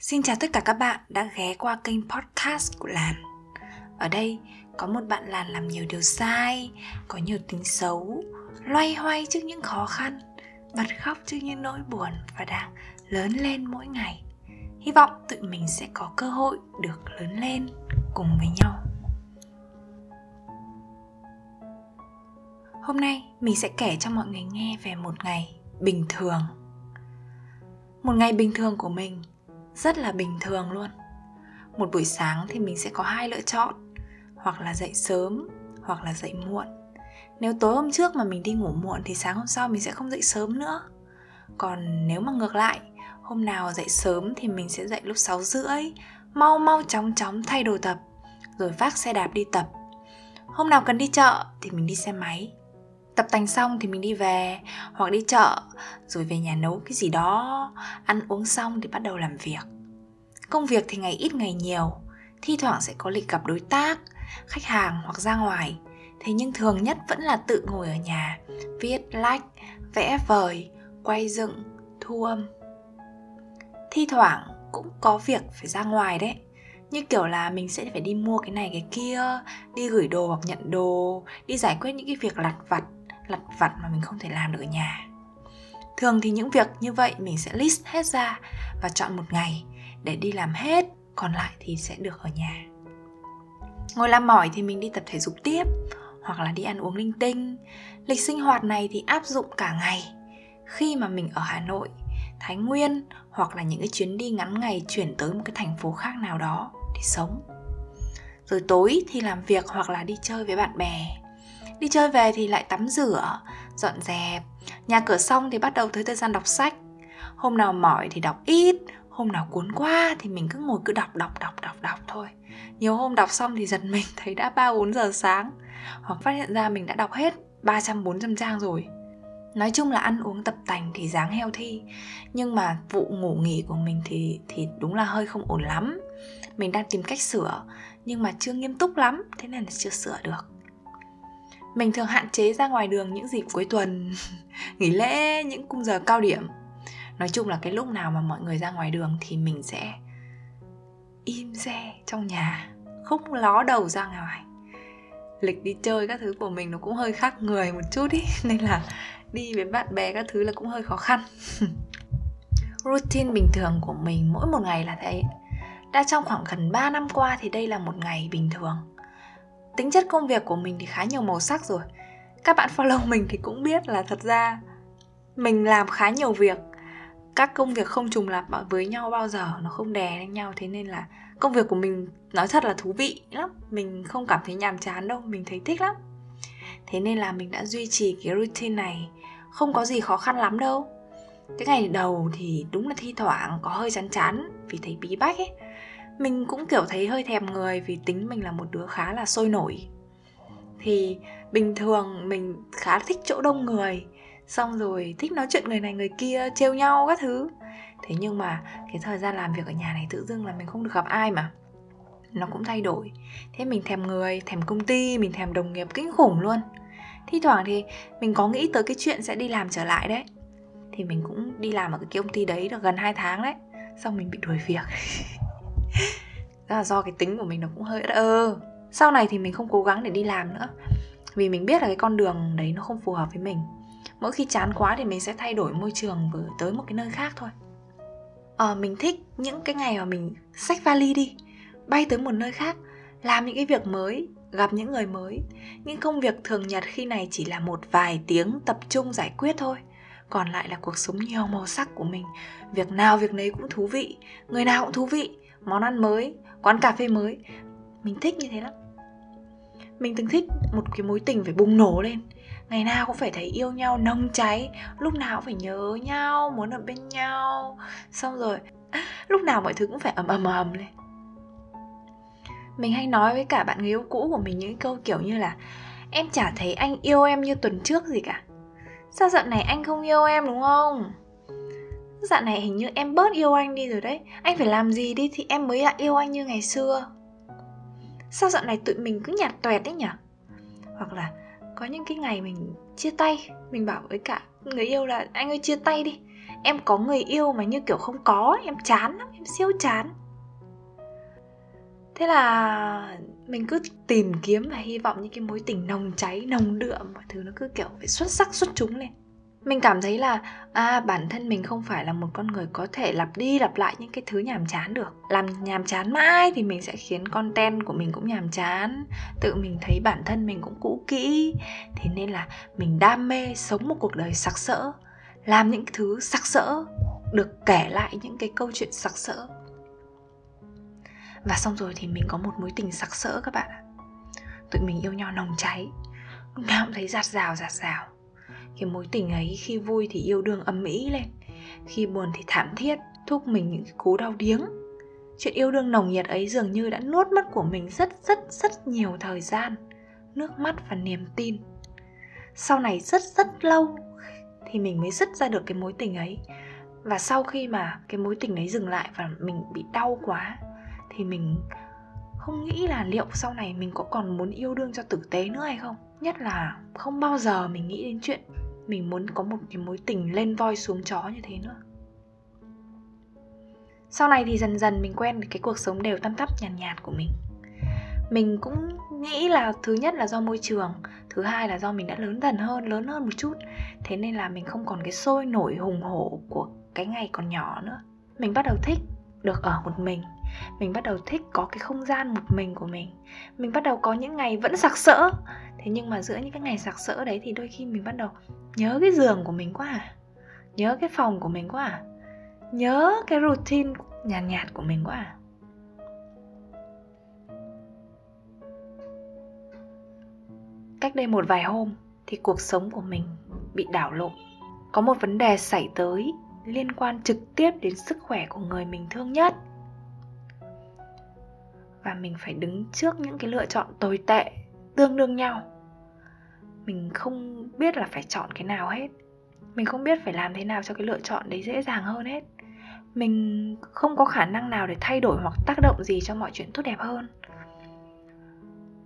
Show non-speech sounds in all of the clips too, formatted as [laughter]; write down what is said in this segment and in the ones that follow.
Xin chào tất cả các bạn đã ghé qua kênh podcast của Làn Ở đây có một bạn Làn làm nhiều điều sai, có nhiều tính xấu Loay hoay trước những khó khăn, bật khóc trước những nỗi buồn và đang lớn lên mỗi ngày. Hy vọng tụi mình sẽ có cơ hội được lớn lên cùng với nhau. Hôm nay mình sẽ kể cho mọi người nghe về một ngày bình thường. Một ngày bình thường của mình rất là bình thường luôn. Một buổi sáng thì mình sẽ có hai lựa chọn, hoặc là dậy sớm, hoặc là dậy muộn. Nếu tối hôm trước mà mình đi ngủ muộn thì sáng hôm sau mình sẽ không dậy sớm nữa. Còn nếu mà ngược lại, hôm nào dậy sớm thì mình sẽ dậy lúc 6 rưỡi, mau mau chóng chóng thay đồ tập, rồi vác xe đạp đi tập. Hôm nào cần đi chợ thì mình đi xe máy tập tành xong thì mình đi về, hoặc đi chợ, rồi về nhà nấu cái gì đó, ăn uống xong thì bắt đầu làm việc. Công việc thì ngày ít ngày nhiều, thi thoảng sẽ có lịch gặp đối tác, khách hàng hoặc ra ngoài. Thế nhưng thường nhất vẫn là tự ngồi ở nhà, viết lách vẽ vời, quay dựng, thu âm. Thi thoảng cũng có việc phải ra ngoài đấy, như kiểu là mình sẽ phải đi mua cái này cái kia, đi gửi đồ hoặc nhận đồ, đi giải quyết những cái việc lặt vặt lặt vặt mà mình không thể làm được ở nhà. Thường thì những việc như vậy mình sẽ list hết ra và chọn một ngày để đi làm hết, còn lại thì sẽ được ở nhà. Ngồi làm mỏi thì mình đi tập thể dục tiếp, hoặc là đi ăn uống linh tinh. Lịch sinh hoạt này thì áp dụng cả ngày. Khi mà mình ở hà nội, thái nguyên, hoặc là những cái chuyến đi ngắn ngày chuyển tới một cái thành phố khác nào đó để sống. Rồi tối thì làm việc hoặc là đi chơi với bạn bè đi chơi về thì lại tắm rửa, dọn dẹp. Nhà cửa xong thì bắt đầu tới thời gian đọc sách. Hôm nào mỏi thì đọc ít, hôm nào cuốn qua thì mình cứ ngồi cứ đọc đọc đọc đọc đọc thôi. Nhiều hôm đọc xong thì giật [laughs] mình thấy đã ba, bốn giờ sáng, hoặc phát hiện ra mình đã đọc hết 300 400 trang rồi. Nói chung là ăn uống tập tành thì dáng heo thi, Nhưng mà vụ ngủ nghỉ của mình thì thì đúng là hơi không ổn lắm. Mình đang tìm cách sửa, Nhưng mà chưa nghiêm túc lắm, Thế nên là chưa sửa được mình thường hạn chế ra ngoài đường những dịp cuối tuần, [laughs] nghỉ lễ, những cung giờ cao điểm. Nói chung là cái lúc nào mà mọi người ra ngoài đường thì mình sẽ im xe trong nhà, không ló đầu ra ngoài. Lịch đi chơi các thứ của mình nó cũng hơi khác người một chút ý, [laughs] nên là đi với bạn bè các thứ là cũng hơi khó khăn. [laughs] Routine bình thường của mình mỗi một ngày là thế. Đã trong khoảng gần 3 năm qua thì đây là một ngày bình thường tính chất công việc của mình thì khá nhiều màu sắc rồi. Các bạn follow mình thì cũng biết là thật ra mình làm khá nhiều việc. Các công việc không trùng lặp với nhau bao giờ, nó không đè lên nhau, thế nên là công việc của mình nói thật là thú vị lắm. Mình không cảm thấy nhàm chán đâu, mình thấy thích lắm. Thế nên là mình đã duy trì cái routine này, không có gì khó khăn lắm đâu. Cái ngày đầu thì đúng là thi thoảng có hơi chán chán vì thấy bí bách ấy mình cũng, kiểu, thấy hơi thèm người vì tính mình là một đứa khá là sôi nổi. Thì bình thường mình khá thích chỗ đông người, xong rồi thích nói chuyện người này người kia, trêu nhau các thứ. Thế nhưng mà cái thời gian làm việc ở nhà này tự dưng là mình không được gặp ai mà. Nó cũng thay đổi. Thế mình thèm người, thèm công ty, mình thèm đồng nghiệp kinh khủng luôn. Thi thoảng thì mình có nghĩ tới cái chuyện sẽ đi làm trở lại đấy. Thì mình cũng đi làm ở cái công ty đấy được gần 2 tháng đấy, xong mình bị đuổi việc. [laughs] là do cái tính của mình nó cũng hơi ơ. Sau này thì mình không cố gắng để đi làm nữa. Vì mình biết là cái con đường đấy nó không phù hợp với mình. Mỗi khi chán quá thì mình sẽ thay đổi môi trường và tới một cái nơi khác thôi. Ờ, mình thích những cái ngày mà mình xách vali đi bay tới một nơi khác làm những cái việc mới gặp những người mới. Những công việc thường nhật khi này chỉ là một vài tiếng tập trung giải quyết thôi. Còn lại là cuộc sống nhiều màu sắc của mình. Việc nào việc nấy cũng thú vị người nào cũng thú vị món ăn mới, quán cà phê mới. Mình thích như thế lắm. Mình từng thích một cái mối tình phải bùng nổ lên. Ngày nào cũng phải thấy yêu nhau nồng cháy, lúc nào cũng phải nhớ nhau, muốn ở bên nhau. Xong rồi, [laughs] lúc nào mọi thứ cũng phải ầm ầm ầm lên. Mình hay nói với cả bạn người yêu cũ của mình những câu kiểu như là, em chả thấy anh yêu em như tuần trước gì cả. Sao dạo này anh không yêu em, đúng không? Dạo này hình như em bớt yêu anh đi rồi đấy. Anh phải làm gì đi thì em mới lại yêu anh như ngày xưa. Sao dạo này tụi mình cứ nhạt toẹt đấy nhỉ? Hoặc là có những cái ngày mình chia tay, mình bảo với cả người yêu là, anh ơi, chia tay đi. Em có người yêu mà như kiểu không có em chán lắm, em siêu chán. Thế là mình cứ tìm kiếm và hy vọng những cái mối tình nồng cháy, nồng đượm, mọi thứ nó cứ kiểu phải xuất sắc, xuất chúng lên mình cảm thấy là à bản thân mình không phải là một con người có thể lặp đi lặp lại những cái thứ nhàm chán được. Làm nhàm chán mãi thì mình sẽ khiến content của mình cũng nhàm chán, tự mình thấy bản thân mình cũng cũ kỹ. Thế nên là mình đam mê sống một cuộc đời sặc sỡ, làm những thứ sặc sỡ, được kể lại những cái câu chuyện sặc sỡ. Và xong rồi thì mình có một mối tình sặc sỡ các bạn ạ. Tụi mình yêu nhau nồng cháy, lúc nào cũng thấy giạt rào giạt rào cái mối tình ấy khi vui thì yêu đương âm mỹ lên. Khi buồn thì thảm thiết, thúc mình những cú đau điếng. Chuyện yêu đương nồng nhiệt ấy dường như đã nuốt mất của mình rất rất rất nhiều thời gian, nước mắt và niềm tin. Sau này rất rất lâu thì mình mới dứt ra được cái mối tình ấy. Và sau khi mà cái mối tình ấy dừng lại và mình bị đau quá, thì mình không nghĩ là liệu sau này mình có còn muốn yêu đương cho tử tế nữa hay không? Nhất là không bao giờ mình nghĩ đến chuyện mình muốn có một cái mối tình lên voi xuống chó như thế nữa. Sau này thì dần dần mình quen cái cuộc sống đều tăm tắp nhàn nhạt, nhạt của mình. Mình cũng nghĩ là thứ nhất là do môi trường thứ hai là do mình đã lớn dần hơn lớn hơn một chút. Thế nên là mình không còn cái sôi nổi hùng hổ của cái ngày còn nhỏ nữa. Mình bắt đầu thích được ở một mình. Mình bắt đầu thích có cái không gian một mình của mình. Mình bắt đầu có những ngày vẫn sặc sỡ thế nhưng mà giữa những cái ngày sặc sỡ đấy thì đôi khi mình bắt đầu nhớ cái giường của mình quá à nhớ cái phòng của mình quá à nhớ cái routine nhàn nhạt, nhạt của mình quá à. Cách đây một vài hôm thì cuộc sống của mình bị đảo lộn. Có một vấn đề xảy tới liên quan trực tiếp đến sức khỏe của người mình thương nhất. Và mình phải đứng trước những cái lựa chọn tồi tệ tương đương nhau. Mình không biết là phải chọn cái nào hết. Mình không biết phải làm thế nào cho cái lựa chọn đấy dễ dàng hơn hết. Mình không có khả năng nào để thay đổi hoặc tác động gì cho mọi chuyện tốt đẹp hơn.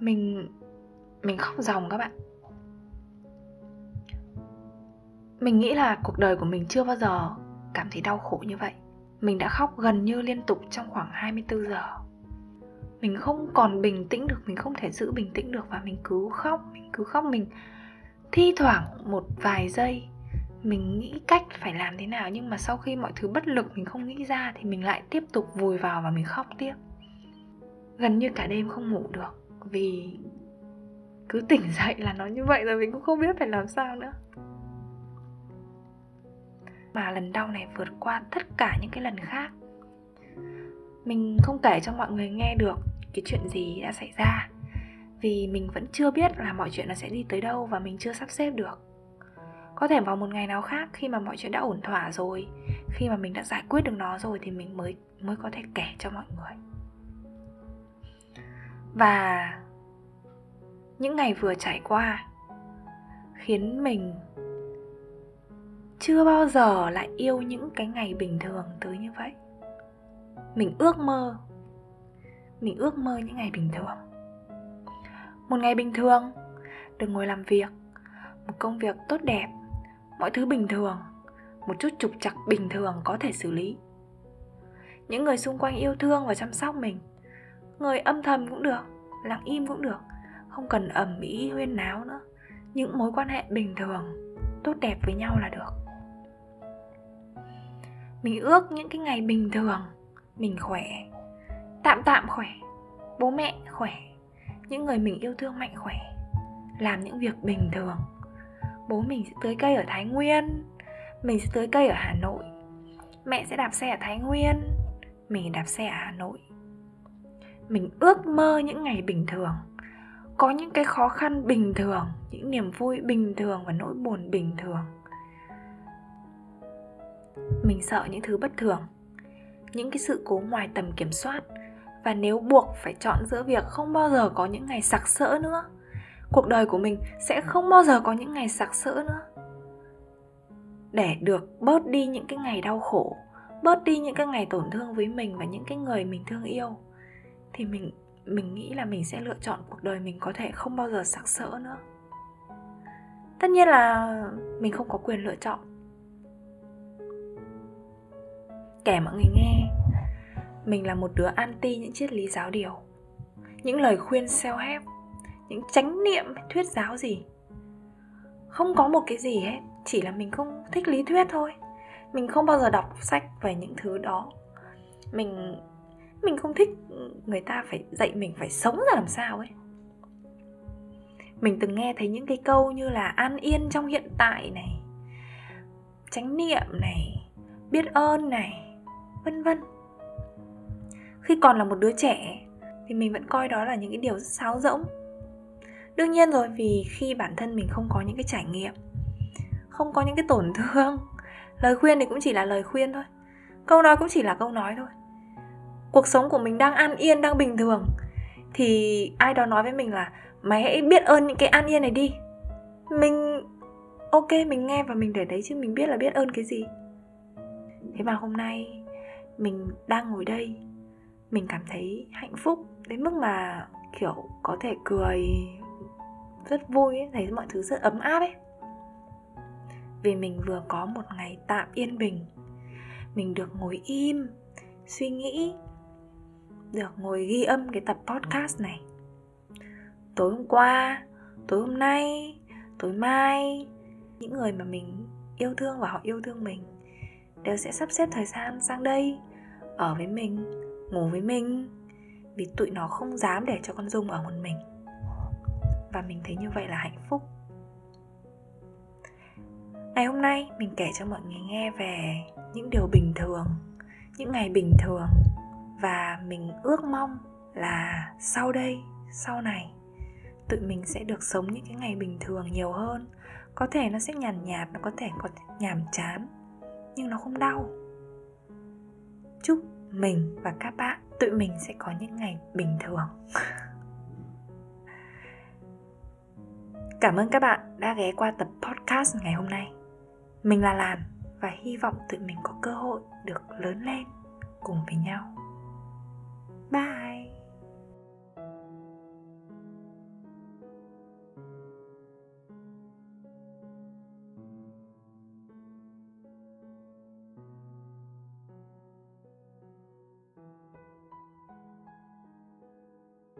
Mình mình khóc ròng các bạn. Mình nghĩ là cuộc đời của mình chưa bao giờ cảm thấy đau khổ như vậy. Mình đã khóc gần như liên tục trong khoảng 24 giờ mình không còn bình tĩnh được, mình không thể giữ bình tĩnh được và mình cứ khóc, mình cứ khóc, mình thi thoảng một vài giây, mình nghĩ cách phải làm thế nào nhưng mà sau khi mọi thứ bất lực mình không nghĩ ra thì mình lại tiếp tục vùi vào và mình khóc tiếp. Gần như cả đêm không ngủ được vì cứ tỉnh [laughs] dậy là nó như vậy rồi, mình cũng không biết phải làm sao nữa. Mà lần đau này vượt qua tất cả những cái lần khác mình không kể cho mọi người nghe được cái chuyện gì đã xảy ra. Vì mình vẫn chưa biết là mọi chuyện nó sẽ đi tới đâu và mình chưa sắp xếp được. Có thể vào một ngày nào khác khi mà mọi chuyện đã ổn thỏa rồi, khi mà mình đã giải quyết được nó rồi thì mình mới mới có thể kể cho mọi người. Và những ngày vừa trải qua khiến mình chưa bao giờ lại yêu những cái ngày bình thường tới như vậy mình ước mơ. Mình ước mơ những ngày bình thường. Một ngày bình thường, được ngồi làm việc, một công việc tốt đẹp, mọi thứ bình thường, một chút trục trặc bình thường có thể xử lý. Những người xung quanh yêu thương và chăm sóc mình, người âm thầm cũng được, lặng im cũng được, không cần ầm ĩ huyên náo nữa. Những mối quan hệ bình thường, tốt đẹp với nhau là được. Mình ước những cái ngày bình thường mình khỏe, tạm tạm khỏe, bố mẹ khỏe, những người mình yêu thương mạnh khỏe, làm những việc bình thường. Bố mình sẽ tưới cây ở thái nguyên, mình sẽ tưới cây ở hà nội. Mẹ sẽ đạp xe ở thái nguyên, mình đạp xe ở hà nội. Mình ước mơ những ngày bình thường, có những cái khó khăn bình thường, những niềm vui bình thường và nỗi buồn bình thường. Mình sợ những thứ bất thường những cái sự cố ngoài tầm kiểm soát. Và nếu buộc phải chọn giữa việc không bao giờ có những ngày sặc sỡ nữa, cuộc đời của mình sẽ không bao giờ có những ngày sặc sỡ nữa. Để được bớt đi những cái ngày đau khổ, bớt đi những cái ngày tổn thương với mình và những cái người mình thương yêu, thì mình mình nghĩ là mình sẽ lựa chọn cuộc đời mình có thể không bao giờ sặc sỡ nữa. Tất nhiên là mình không có quyền lựa chọn. Kể mọi người nghe. Mình là một đứa anti những triết lý giáo điều, những lời khuyên self-help, những chánh niệm, thuyết giáo gì. Không có một cái gì hết, chỉ là mình không thích lý thuyết thôi. Mình không bao giờ đọc sách về những thứ đó. Mình mình không thích người ta phải dạy mình phải sống ra làm sao ấy. Mình từng nghe thấy những cái câu như là an yên trong hiện tại này, chánh niệm này, biết ơn này vân vân. Khi còn là một đứa trẻ, thì mình vẫn coi đó là những cái điều rất sáo rỗng. Đương nhiên rồi, vì khi bản thân mình không có những cái trải nghiệm, không có những cái tổn thương, [laughs] lời khuyên thì cũng chỉ là lời khuyên thôi. Câu nói cũng chỉ là câu nói thôi. Cuộc sống của mình đang an yên, đang bình thường, thì ai đó nói với mình là, mày hãy biết ơn những cái an yên này đi. Mình, ok, mình nghe và mình để đấy chứ mình biết là biết ơn cái gì. Thế mà hôm nay mình đang ngồi đây mình cảm thấy hạnh phúc đến mức mà kiểu có thể cười rất vui ấy, thấy mọi thứ rất ấm áp ấy. Vì mình vừa có một ngày tạm yên bình mình được ngồi im suy nghĩ được ngồi ghi âm cái tập podcast này. Tối hôm qua tối hôm nay tối mai những người mà mình yêu thương và họ yêu thương mình đều sẽ sắp xếp thời gian sang đây ở với mình, ngủ với mình, vì tụi nó không dám để cho con dung ở một mình. Và mình thấy như vậy là hạnh phúc. Ngày hôm nay, mình kể cho mọi người nghe về những điều bình thường, những ngày bình thường. Và mình ước mong là sau đây, sau này, tụi mình sẽ được sống những cái ngày bình thường nhiều hơn. Có thể nó sẽ nhàn nhạt, nó có thể có nhàm chán, nhưng nó không đau chúc mình và các bạn tụi mình sẽ có những ngày bình thường. [laughs] Cảm ơn các bạn đã ghé qua tập podcast ngày hôm nay. Mình là làn và hy vọng tụi mình có cơ hội được lớn lên cùng với nhau. Bye!